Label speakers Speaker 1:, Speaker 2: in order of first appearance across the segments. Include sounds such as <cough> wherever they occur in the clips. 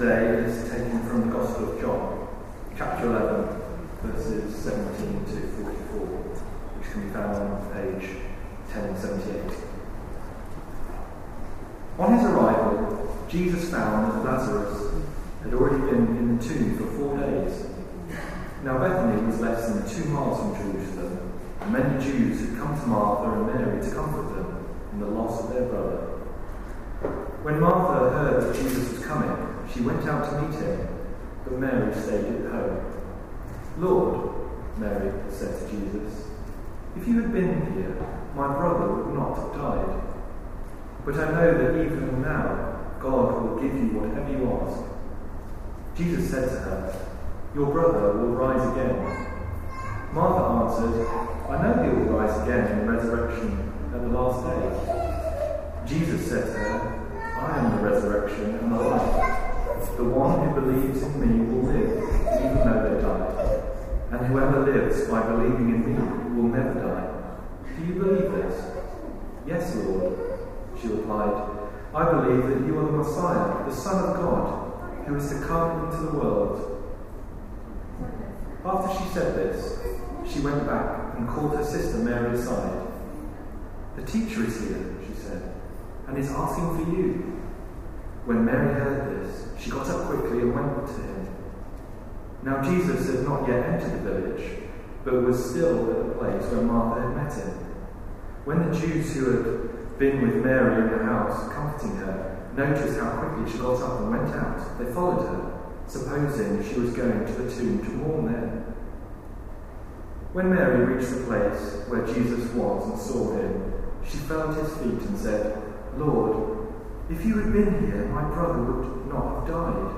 Speaker 1: Today is taken from the Gospel of John, chapter 11, verses 17 to 44, which can be found on page 1078. On his arrival, Jesus found that Lazarus had already been in the tomb for four days. Now Bethany was less than two miles from Jerusalem, and many Jews had come to Martha and Mary to comfort them in the loss of their brother. When Martha heard that Jesus was coming, she went out to meet him, but Mary stayed at home. Lord, Mary said to Jesus, if you had been here, my brother would not have died. But I know that even now, God will give you whatever you ask. Jesus said to her, Your brother will rise again. Martha answered, I know he will rise again in the resurrection at the last day. Jesus said to her, I am the resurrection and the life. The one who believes in me will live, even though they die. And whoever lives by believing in me will never die. Do you believe this? Yes, Lord, she replied. I believe that you are the Messiah, the Son of God, who is to come into the world. After she said this, she went back and called her sister Mary aside. The teacher is here, she said, and is asking for you. When Mary heard she got up quickly and went to him. Now Jesus had not yet entered the village, but was still at the place where Martha had met him. When the Jews who had been with Mary in the house, comforting her, noticed how quickly she got up and went out, they followed her, supposing she was going to the tomb to mourn there. When Mary reached the place where Jesus was and saw him, she fell at his feet and said, Lord, if you had been here, my brother would not have died.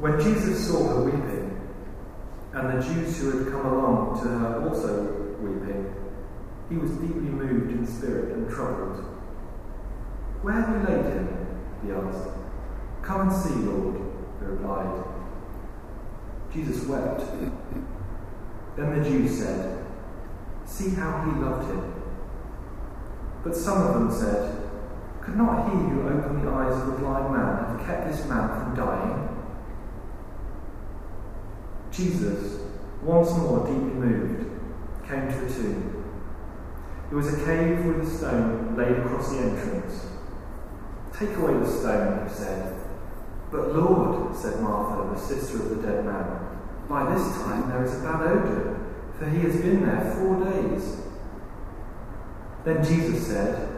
Speaker 1: When Jesus saw her weeping, and the Jews who had come along to her also weeping, he was deeply moved in spirit and troubled. Where have you laid him? he asked. Come and see, Lord, he replied. Jesus wept. Then the Jews said, See how he loved him. But some of them said, Could not he who opened the eyes of the blind man have kept this man from dying? Jesus, once more deeply moved, came to the tomb. It was a cave with a stone laid across the entrance. Take away the stone, he said. But Lord, said Martha, the sister of the dead man, by this time there is a bad odour, for he has been there four days. Then Jesus said,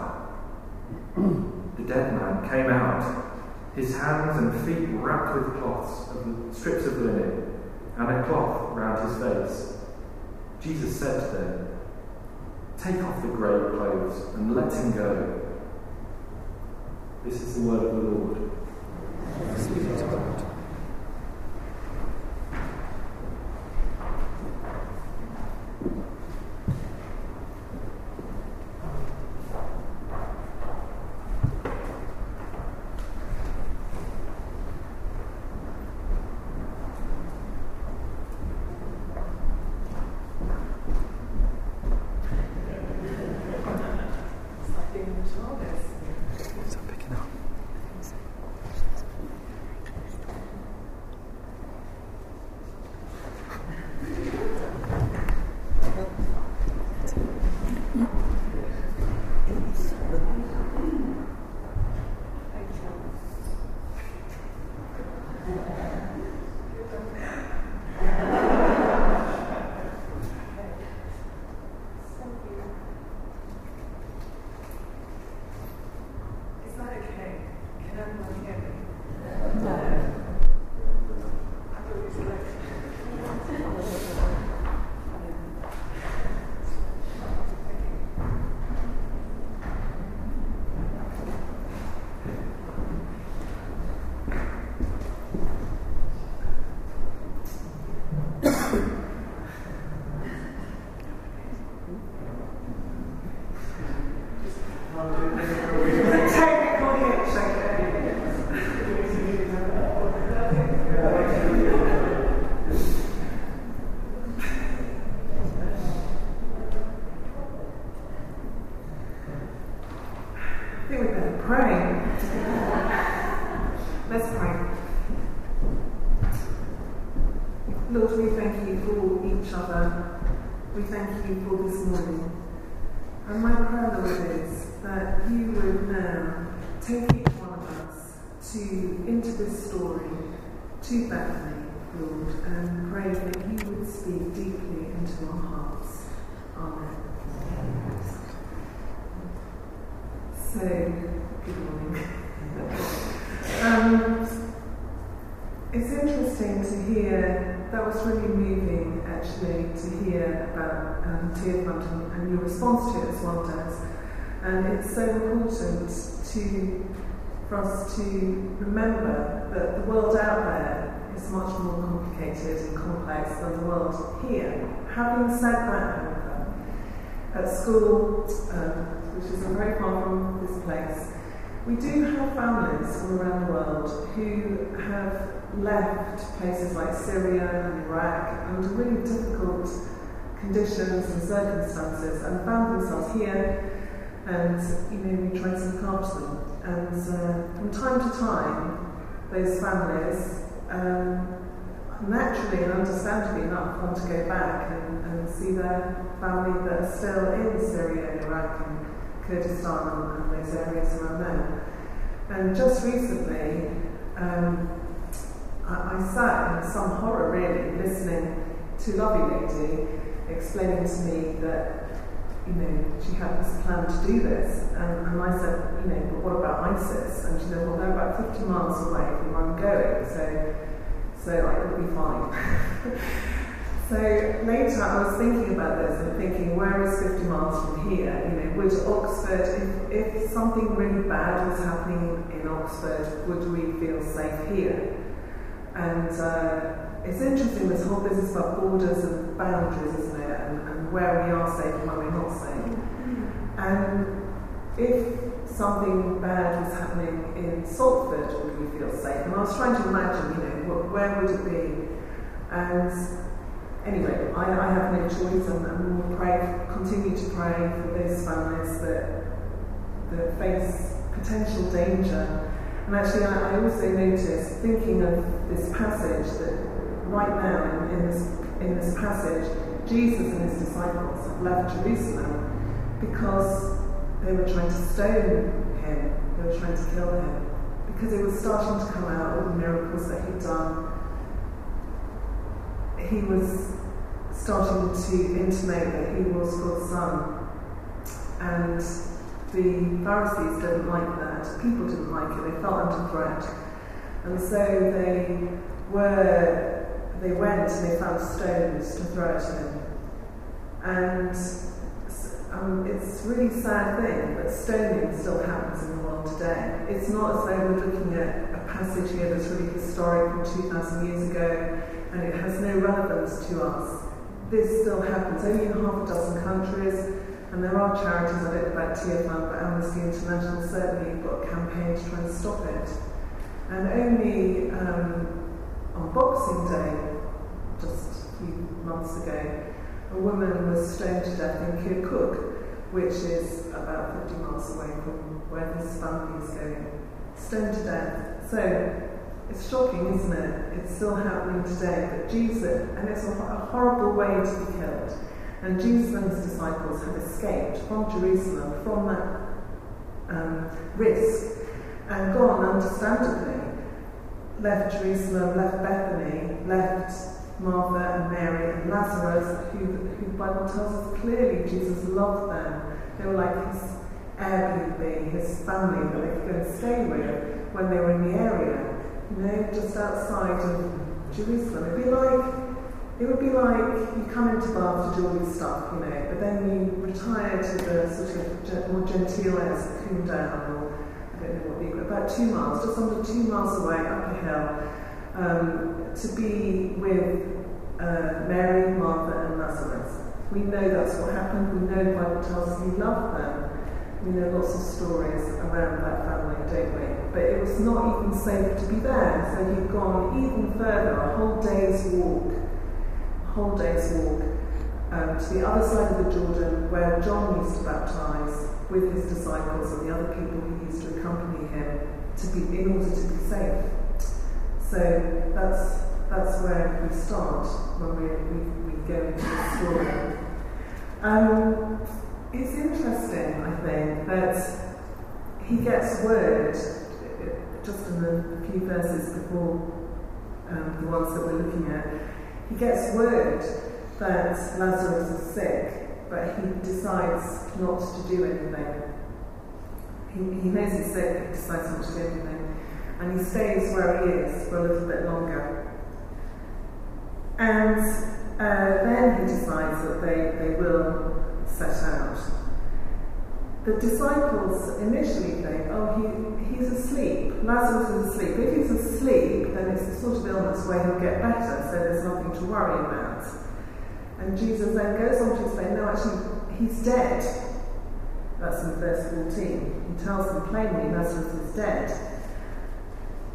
Speaker 1: <clears throat> the dead man came out, his hands and feet were wrapped with cloths, of strips of linen, and a cloth round his face. Jesus said to them, Take off the grave clothes and let him go. This is the word of the Lord.
Speaker 2: Um, Tearfund and, your response to it as well, Dad. And it's so important to, for us to remember that the world out there is much more complicated and complex than the world here. Having said that, however, at school, um, which is very far from this place, we do have families from around the world who have left places like Syria and Iraq under really difficult conditions and circumstances and found themselves here and you know we try to after them and uh, from time to time those families um, naturally and understandably enough want to go back and, and see their family that are still in Syria and Iraq and Kurdistan and, and those areas around there. And just recently, um, I, I, sat in some horror really, listening to Lovely Lady explaining to me that, you know, she had this plan to do this. And, and I said, you know, but what about ISIS? And she said, well, they're about 50 miles away from where I'm going, so, so like, it'll be fine. <laughs> So later I was thinking about this and thinking, where is 50 miles from here? You know, would Oxford, if, if something really bad was happening in Oxford, would we feel safe here? And uh, it's interesting, this whole business about borders and boundaries, and where we are safe and where we're not safe. Mm. And if something bad was happening in Salford, would we feel safe? And I was trying to imagine, you know, where would it be? And anyway, I, I, have no choice, and, and we'll pray, continue to pray for those families that that face potential danger. And actually, I, I also noticed, thinking of this passage, that right now in, in this in this passage, Jesus and his disciples have left Jerusalem because they were trying to stone him, they were trying to kill him, because it was starting to come out all the miracles that he'd done he was starting to intimate that he was God's son. And the Pharisees didn't like that. People didn't like it. They felt under threat. And so they were, they went and they found stones to throw at him. And um, it's a really sad thing, but stoning still happens in the world today. It's not as though we're looking at a passage here that's really historic from 2,000 years ago and it has no relevance to us. This still happens only in half a dozen countries, and there are charities, I don't know about Tearfund, but Amnesty International certainly have got a campaign to try and stop it. And only um, on Boxing Day, just a few months ago, a woman was stoned to death in Kirkuk, which is about 50 miles away from where this family is going. Stoned to death. So it's shocking, isn't it? It's still happening today. But Jesus, and it's a, a horrible way to be killed. And Jesus and his disciples have escaped from Jerusalem, from that um, risk, and gone, understandably, left Jerusalem, left Bethany, left Martha and Mary and Lazarus, who, who the Bible tells us clearly Jesus loved them. They were like his Airbnb, his family that they could go and stay with when they were in the area you know, just outside of Jerusalem. It'd be like, it would be like you come into Bath to do all this stuff, you know, but then you retire to the sort of more genteel areas of Combe Down, or I don't know what the about two miles, just under two miles away up a hill, um, to be with uh, Mary, Martha, and Lazarus. We know that's what happened. We know the Bible tells us he loved them. We know lots of stories around that family, don't we? But it was not even safe to be there, so he'd gone even further, a whole day's walk, a whole day's walk, um, to the other side of the Jordan where John used to baptize with his disciples and the other people who used to accompany him to be in order to be safe. So that's that's where we start when we, we, we go into the story. Um, it's interesting, I think, that he gets word just in the few verses before um, the ones that we're looking at. He gets word that Lazarus is sick, but he decides not to do anything. He, he knows he's sick, he decides not to do anything. And he stays where he is for a little bit longer. And uh, then he decides that they, they will set out. The disciples initially think, oh, he, he's asleep. Lazarus is asleep. If he's asleep, then it's the sort of illness where he'll get better, so there's nothing to worry about. And Jesus then goes on to say, no, actually, he's dead. That's in verse 14. He tells them plainly Lazarus is dead.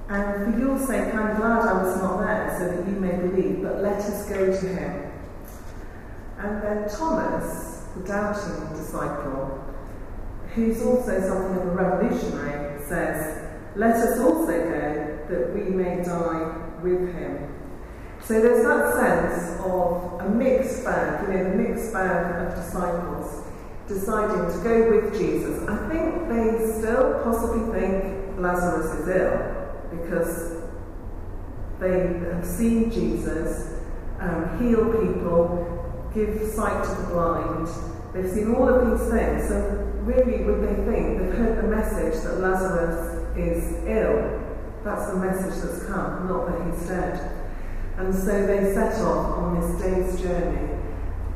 Speaker 2: And for your sake, I'm glad I was not there, so that you may believe, but let us go to him. And then Thomas, the doubting disciple, who's also something of a revolutionary, says, Let us also go, that we may die with him. So there's that sense of a mixed bag, you know, the mixed bag of disciples deciding to go with Jesus. I think they still possibly think Lazarus is ill because they have seen Jesus um, heal people, give sight to the blind. They've seen all of these things. So, really, would they think they've heard the message that Lazarus is ill? That's the message that's come, not that he's dead. And so they set off on this day's journey,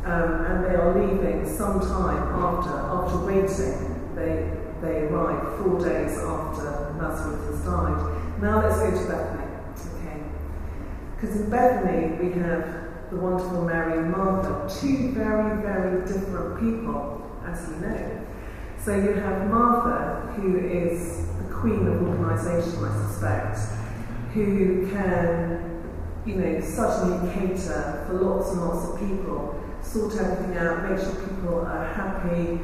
Speaker 2: um, and they are leaving some time after, after waiting. They, they arrive four days after Lazarus has died. Now let's go to Bethany. Okay. Because in Bethany we have the wonderful Mary and Martha, two very, very different people, as you know. So you have Martha, who is the queen of organisation, I suspect, who can, you know, suddenly cater for lots and lots of people, sort everything out, make sure people are happy,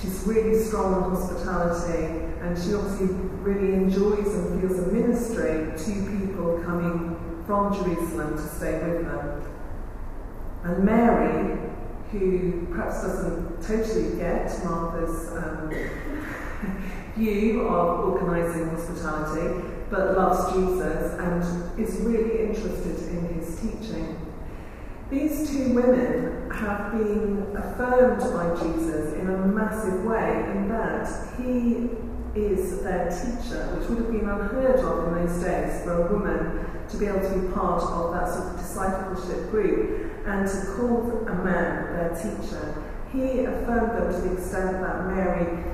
Speaker 2: She's really strong in hospitality, and she obviously really enjoys and feels a ministry to people coming from Jerusalem to stay with them. And Mary, who perhaps doesn't totally get Martha's um, <laughs> view of organising hospitality, but loves Jesus and is really interested in his teaching. These two women have been affirmed by Jesus in a massive way in that he is their teacher, which would have been unheard of in those days for a woman to be able to be part of that sort of discipleship group and to call a man their teacher. He affirmed them to the extent that Mary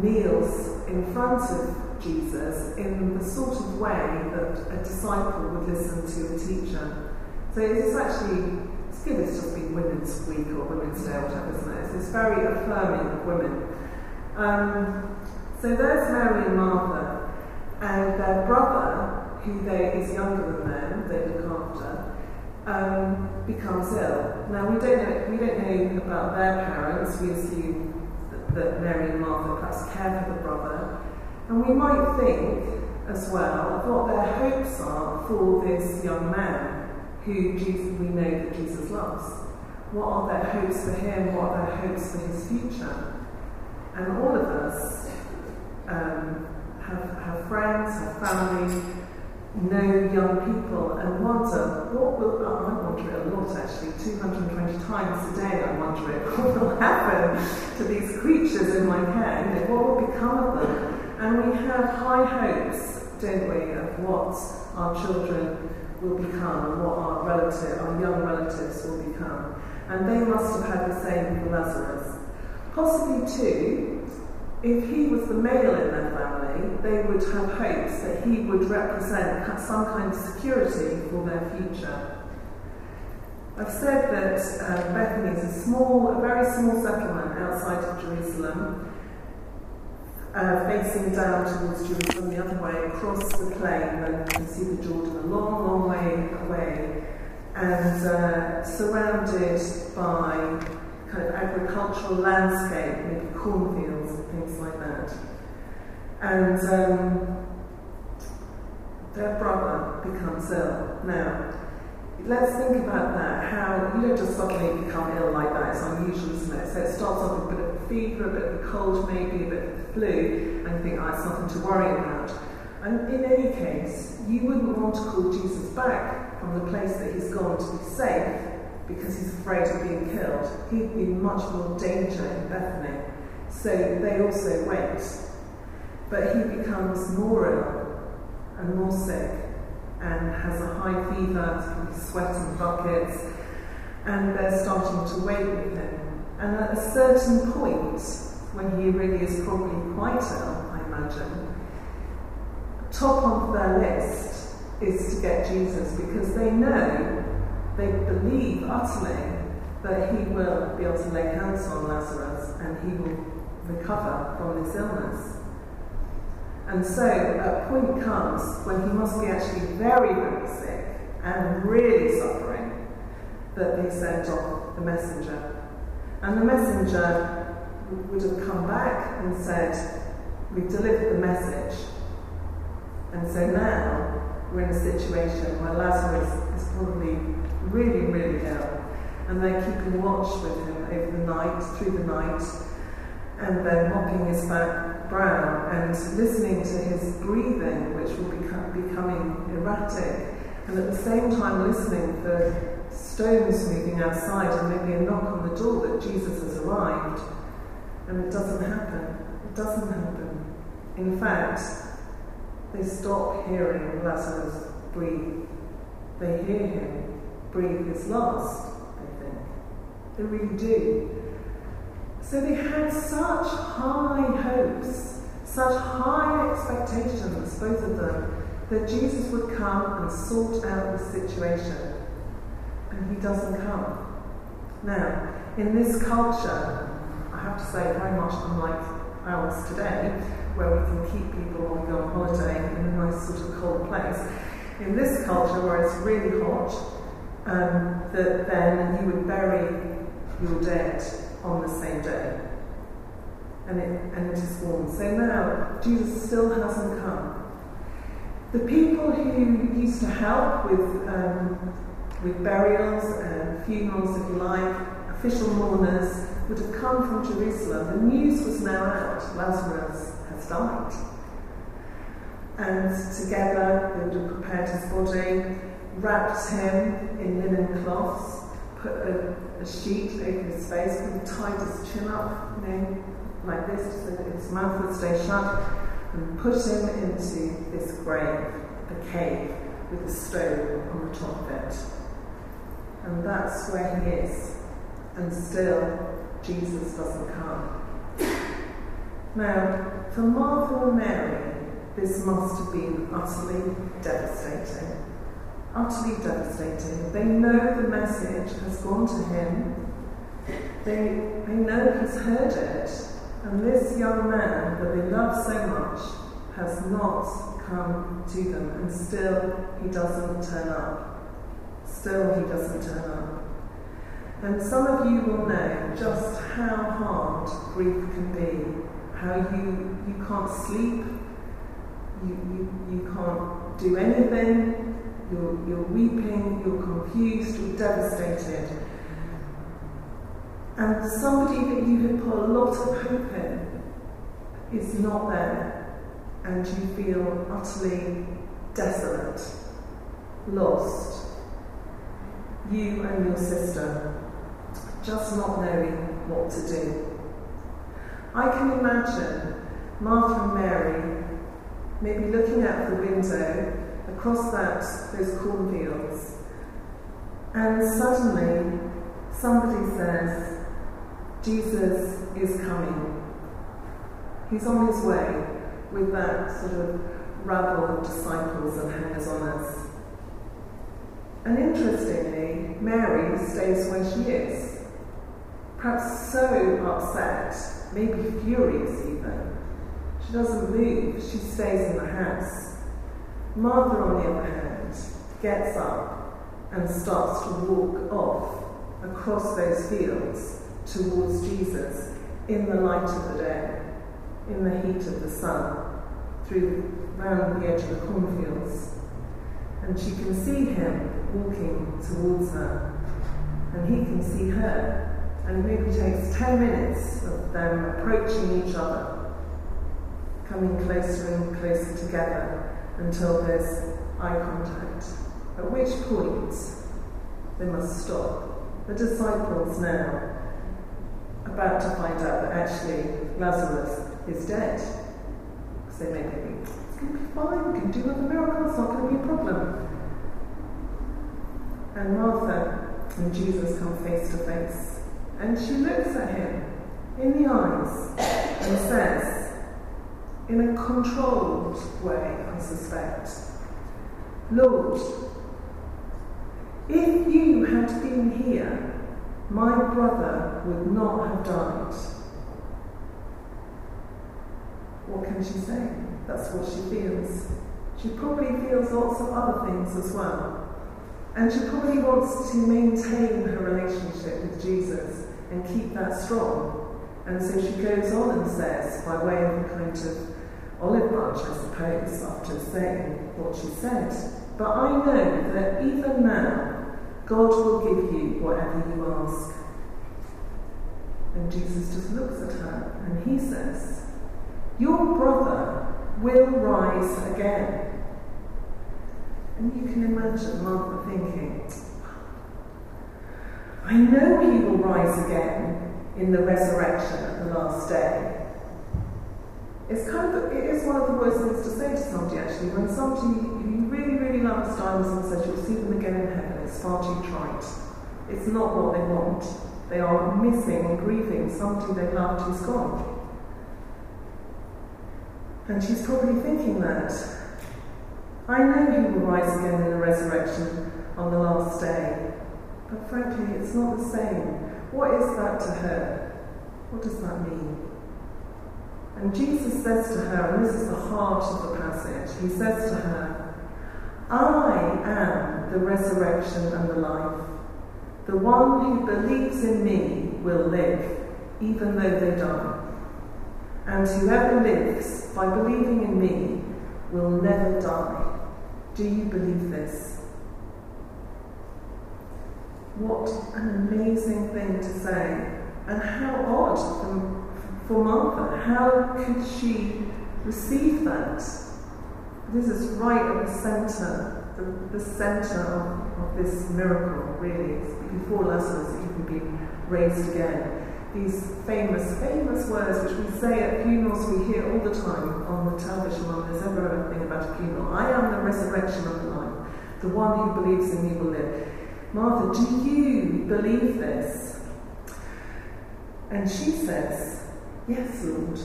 Speaker 2: kneels in front of Jesus in the sort of way that a disciple would listen to a teacher. So it's actually, it's good it's just been Women's Week or Women's Day or whatever, isn't it? It's very affirming of women. Um, so there's Mary and Martha, and their brother, who they, is younger than them, they look after, um, becomes ill. Now we don't know we don't know about their parents. We assume that, that Mary and Martha perhaps care for the brother, and we might think as well what their hopes are for this young man who Jesus, we know that Jesus loves. What are their hopes for him? What are their hopes for his future? And all of us um, have, have friends, have family, know young people, and wonder what will, oh, I wonder it a lot actually, 220 times a day I wonder it, <laughs> what will happen to these creatures in my care? What will become of them? And we have high hopes, don't we, of what our children will become and what our relative, our young relatives will become. And they must have had the same for Lazarus. Possibly too, if he was the male in their family, they would have hopes that he would represent some kind of security for their future. I've said that uh, Bethany is a small, a very small settlement outside of Jerusalem uh, facing down towards Jerusalem the other way, across the plain, and you can see the Jordan a long, long way away, and uh, surrounded by kind of agricultural landscape, maybe cornfields and um, their brother becomes ill. Now, let's think about that. How you don't just suddenly become ill like that. It's unusual, isn't it? So it starts off with a bit of fever, a bit of a cold, maybe a bit of flu, and you think, oh, it's nothing to worry about. And in any case, you wouldn't want to call Jesus back from the place that he's gone to be safe because he's afraid of being killed. He'd be much more danger in Bethany. So they also wait. But he becomes more ill and more sick and has a high fever, sweating buckets, and they're starting to wait with him. And at a certain point, when he really is probably quite ill, I imagine, top of their list is to get Jesus because they know, they believe utterly that he will be able to lay hands on Lazarus and he will recover from this illness. And so a point comes when he must be actually very, very sick and really suffering that they send off the messenger. And the messenger would have come back and said, We've delivered the message. And so now we're in a situation where Lazarus is probably really, really ill. And they're keeping watch with him over the night, through the night, and they're mopping his back brow and listening to his breathing, which will be becoming erratic, and at the same time listening for stones moving outside and maybe a knock on the door that Jesus has arrived. And it doesn't happen. It doesn't happen. In fact, they stop hearing Lazarus breathe. They hear him breathe his last, I think. They really do. So they had such high hopes, such high expectations, both of them, that Jesus would come and sort out the situation. And he doesn't come. Now, in this culture, I have to say, very much unlike ours today, where we can keep people when we go on holiday in a nice sort of cold place. In this culture, where it's really hot, um, that then you would bury your dead on the same day. And it, and it is warm. So now, Jesus still hasn't come. The people who used to help with, um, with burials and funerals, if you like, official mourners, would have come from Jerusalem. The news was now out Lazarus has died. And together they would have prepared his body, wrapped him in linen cloths, put a, a sheet over his face, and tied his chin up, like this, so that his mouth would stay shut, and put him into this grave, a cave, with a stone on the top of it. And that's where he is. And still, Jesus doesn't come. Now, for Martha and Mary, this must have been utterly devastating utterly devastating. They know the message has gone to him. They, they know he's heard it. And this young man that they love so much has not come to them. And still he doesn't turn up. Still he doesn't turn up. And some of you will know just how hard grief can be. How you, you can't sleep. You, you, you can't do anything you're, you're weeping, you're confused, you're devastated. And somebody that you had put a lot of hope in is not there, and you feel utterly desolate, lost. You and your sister just not knowing what to do. I can imagine Martha and Mary maybe looking out the window across that, those cornfields. And suddenly, somebody says, Jesus is coming. He's on his way with that sort of rabble of disciples and hangers on us. And interestingly, Mary stays where she is, perhaps so upset, maybe furious even. She doesn't move, she stays in the house. Martha, on the other hand, gets up and starts to walk off across those fields towards Jesus in the light of the day, in the heat of the sun, through round the edge of the cornfields. and she can see him walking towards her, and he can see her. And it maybe takes 10 minutes of them approaching each other, coming closer and closer together until there's eye contact. At which point, they must stop. The disciples now about to find out that actually Lazarus is dead. Because they may think, it's going to be fine, we can do another miracle, it's not going to be a problem. And Martha and Jesus come face to face. And she looks at him in the eyes and says, in a controlled way, I suspect, Lord, if you had been here, my brother would not have died. What can she say? That's what she feels. She probably feels lots of other things as well. And she probably wants to maintain her relationship with Jesus and keep that strong. And so she goes on and says, by way of a kind of olive branch, I suppose, after saying what she said, But I know that even now, God will give you whatever you ask. And Jesus just looks at her and he says, Your brother will rise again. And you can imagine Martha thinking, I know he will rise again in the resurrection at the last day. It's kind of, it is one of the worst things to say to somebody actually, when somebody you really, really love as and says you'll see them again in heaven, it's far too trite. It's not what they want. They are missing and grieving somebody they loved who's gone. And she's probably thinking that. I know he will rise again in the resurrection on the last day. But frankly, it's not the same. What is that to her? What does that mean? And Jesus says to her, and this is the heart of the passage, he says to her, I am the resurrection and the life. The one who believes in me will live, even though they die. And whoever lives by believing in me will never die. Do you believe this? What an amazing thing to say, and how odd for, Martha. How could she receive that? This is right at the centre, the, the centre of, of this miracle, really. before Lazarus even been raised again these famous, famous words which we say at funerals, we hear all the time on the television when there's ever anything about a funeral. I am the resurrection of life. The one who believes in me will live. Martha, do you believe this? And she says, Yes, Lord.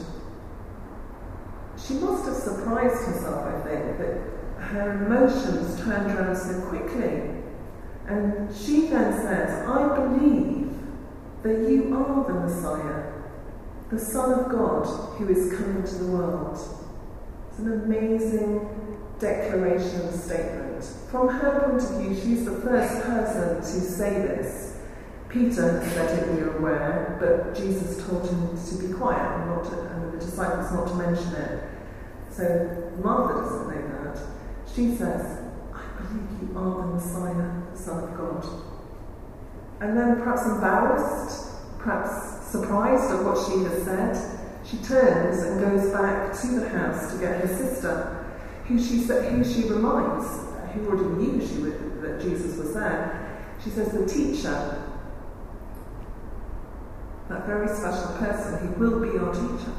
Speaker 2: She must have surprised herself, I think, that her emotions turned around so quickly. And she then says, I believe that you are the Messiah, the Son of God who is coming to the world. It's an amazing declaration and statement. From her point of view, she's the first person to say this. Peter said it, we are aware, but Jesus told him to be quiet and, not to, and the disciples not to mention it. So Martha doesn't know that. She says, I believe you are the Messiah, the Son of God. And then, perhaps embarrassed, perhaps surprised at what she has said, she turns and goes back to the house to get her sister, who she, who she reminds, who already knew she that Jesus was there. She says, The teacher, that very special person who will be your teacher,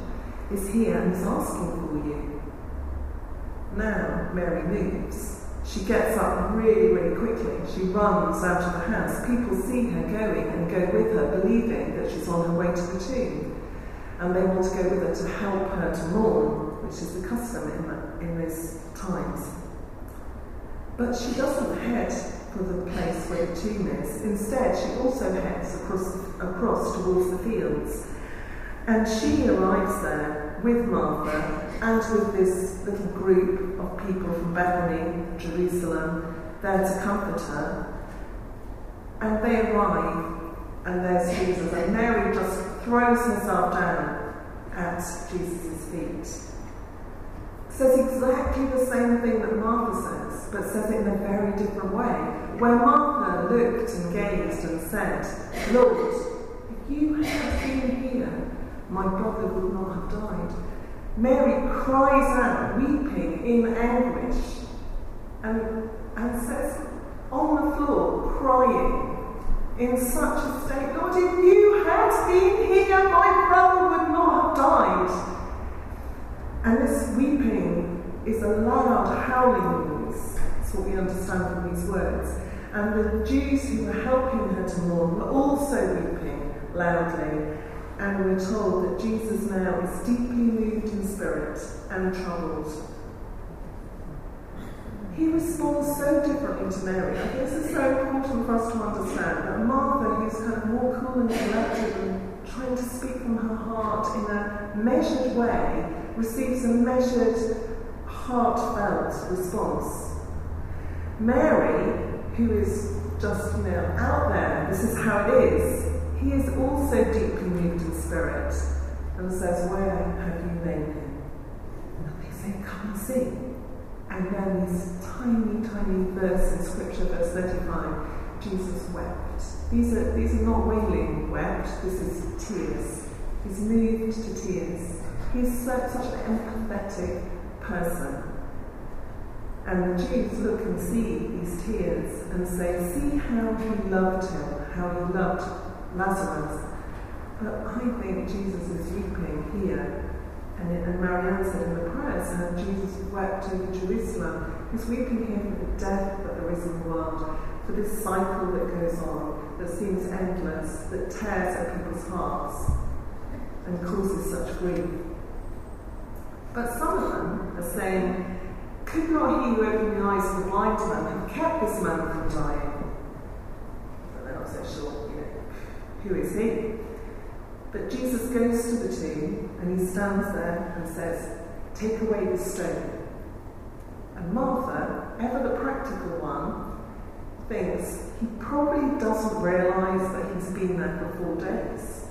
Speaker 2: is here and is asking for you. Now Mary moves. She gets up really, really quickly. She runs out of the house. People see her going and go with her, believing that she's on her way to the tomb. And they want to go with her to help her to mourn, which is the custom in, in those times. But she doesn't head for the place where the tomb is. Instead, she also heads across, across towards the fields. And she arrives there with Martha and with this little group of people from Bethany, Jerusalem, there to comfort her. And they arrive, and there's Jesus, and Mary just throws herself down at Jesus' feet. Says exactly the same thing that Martha says, but says it in a very different way. Where Martha looked and gazed and said, Lord, if you had been here, my brother would not have died. Mary cries out, weeping in anguish, and, and says, on the floor, crying, in such a state, Lord, if you had been here, my brother would not have died. And this weeping is a loud howling noise. That's what we understand from these words. And the Jews who were helping her to mourn were also weeping loudly. And we're told that Jesus now is deeply moved in spirit and troubled. He responds so differently to Mary. I think this is so important for us to understand that Martha, who's kind of more cool and collected and trying to speak from her heart in a measured way, receives a measured, heartfelt response. Mary, who is just, you know, out there, this is how it is, he is also deeply moved in spirit and says, Where have you laid him? And they say, Come and see. And then this tiny, tiny verse in Scripture, verse 35, Jesus wept. These are, these are not wailing wept, this is tears. He's moved to tears. He's such, an empathetic person. And the Jews look and see these tears and say, See how he loved him, how he loved Lazarus. But I think Jesus is weeping here. And, and Marianne said in the prayers how Jesus wept over Jerusalem. He's weeping here for the death that there is in the world, for this cycle that goes on, that seems endless, that tears at people's hearts and causes such grief. But some of them are saying, could not he who opened the eyes of the blind man have kept this man from dying? But they're not so sure, you know, who is he? But Jesus goes to the tomb and he stands there and says, Take away the stone. And Martha, ever the practical one, thinks he probably doesn't realise that he's been there for four days.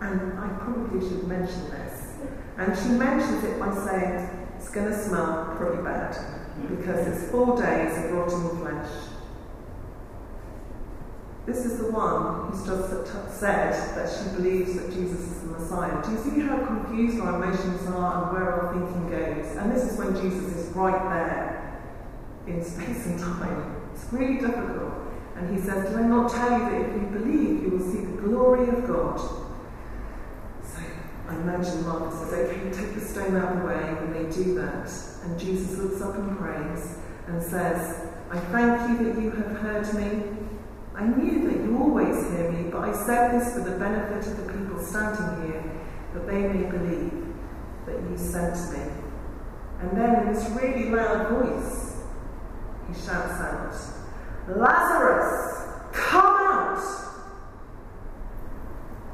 Speaker 2: And I probably should mention this. And she mentions it by saying, it's going to smell pretty bad because it's four days of rotting flesh. This is the one who's just said that she believes that Jesus is the Messiah. Do you see how confused our emotions are and where our thinking goes? And this is when Jesus is right there in space and time. It's really difficult. And he says, Did I not tell you that if you believe, you will see the glory of God? I imagine Martha says, Okay, take the stone out of the way, and they do that. And Jesus looks up and prays and says, I thank you that you have heard me. I knew that you always hear me, but I said this for the benefit of the people standing here, that they may believe that you sent me. And then in this really loud voice, he shouts out, Lazarus, come out!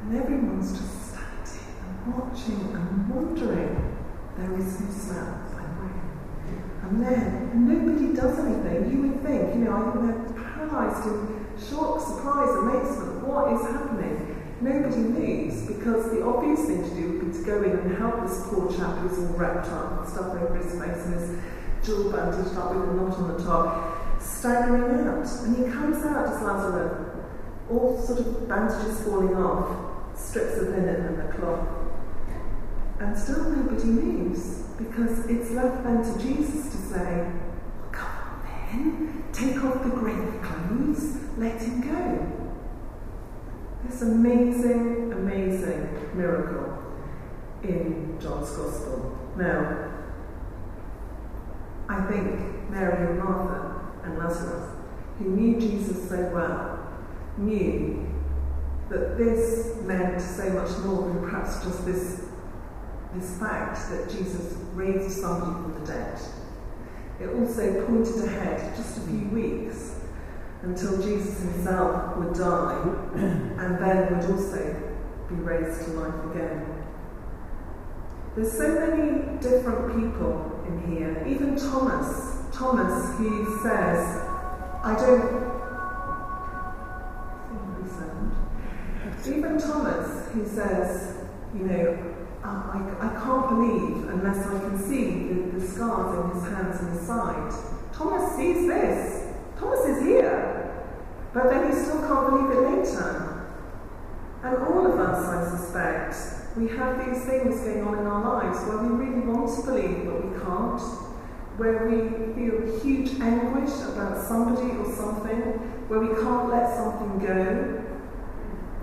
Speaker 2: And everyone's just watching and wondering. There is no smell. And then nobody does anything. You would think, you know, I think they're paralysed in shock, surprise, amazement. What is happening? Nobody moves because the obvious thing to do would be to go in and help this poor chap who's all wrapped up stuff over his face and his jaw bandaged up with a knot on the top, staggering out. And he comes out as Lazarus, all sort of bandages falling off, strips of linen and the cloth. And still nobody moves because it's left then to Jesus to say, Come on then, take off the grave clothes, let him go. This amazing, amazing miracle in John's Gospel. Now, I think Mary and Martha and Lazarus, who knew Jesus so well, knew that this meant so much more than perhaps just this, this fact that Jesus raised somebody from the dead. It also pointed ahead just a few weeks until Jesus himself would die <clears throat> and then would also be raised to life again. There's so many different people in here, even Thomas. Thomas, who says, I don't. Even Thomas, who says, you know, I, I can't believe unless I can see the, the scars in his hands and his side. Thomas sees this. Thomas is here. But then he still can't believe it later. And all of us, I suspect, we have these things going on in our lives where we really want to believe but we can't, where we feel huge anguish about somebody or something, where we can't let something go,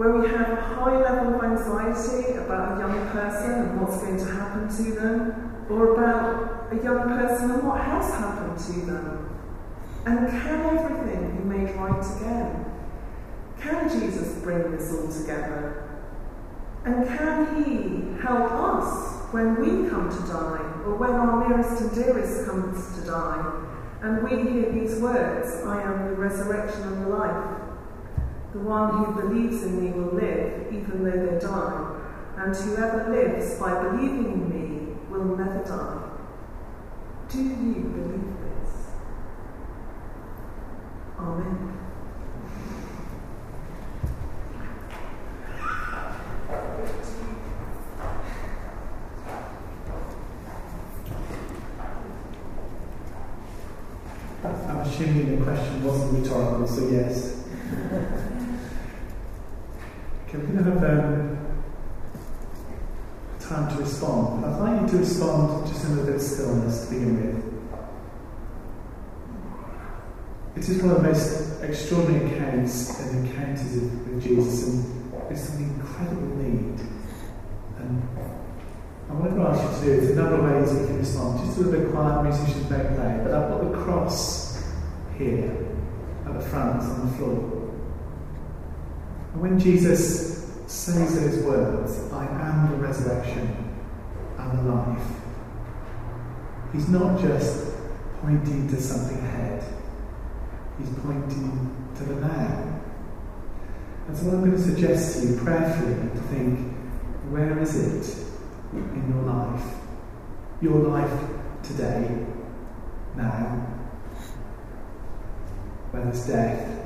Speaker 2: where we have a high level of anxiety about a young person and what's going to happen to them, or about a young person and what has happened to them. And can everything be made right again? Can Jesus bring this all together? And can He help us when we come to die, or when our nearest and dearest comes to die, and we hear these words, I am the resurrection and the life. The one who believes in me will live even though they die, and whoever lives by believing in me will never die. Do you believe this? Amen.
Speaker 3: I'm assuming the question wasn't rhetorical, so yes. Okay, we're going to have um, time to respond. I'd like you to respond just in a bit of stillness to begin with. It is one of the most extraordinary accounts and encounters with Jesus, and it's an incredible need. And I want to ask you to do, there's another way ways you can respond. Just a little bit quiet, musicians don't play, but I've got the cross here at the front on the floor. And when Jesus says those words, I am the resurrection and the life, he's not just pointing to something ahead, he's pointing to the now. And so, what I'm going to suggest to you prayerfully to think where is it in your life? Your life today, now, where there's death,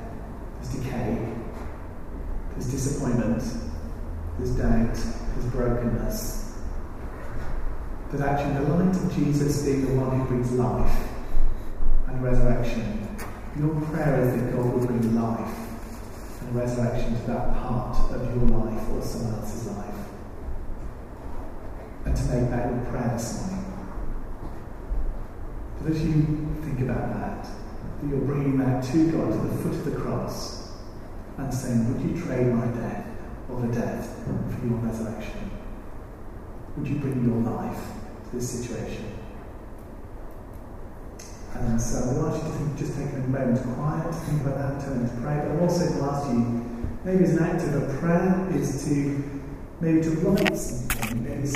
Speaker 3: there's decay, there's disappointment, there's doubt, there's brokenness. But actually, the light of Jesus being the one who brings life and resurrection, your prayer is that God will bring life and resurrection to that part of your life or someone else's life. And to make that your prayer this morning. But as you think about that, that you're bringing that to God to the foot of the cross and saying, Would you trade my death or the death for your resurrection? Would you bring your life this situation? And uh, so I ask you to think, just take a moment quiet to think about that, turn to pray. But I'm also going to ask you, maybe as an act of a prayer, is to maybe to write something, maybe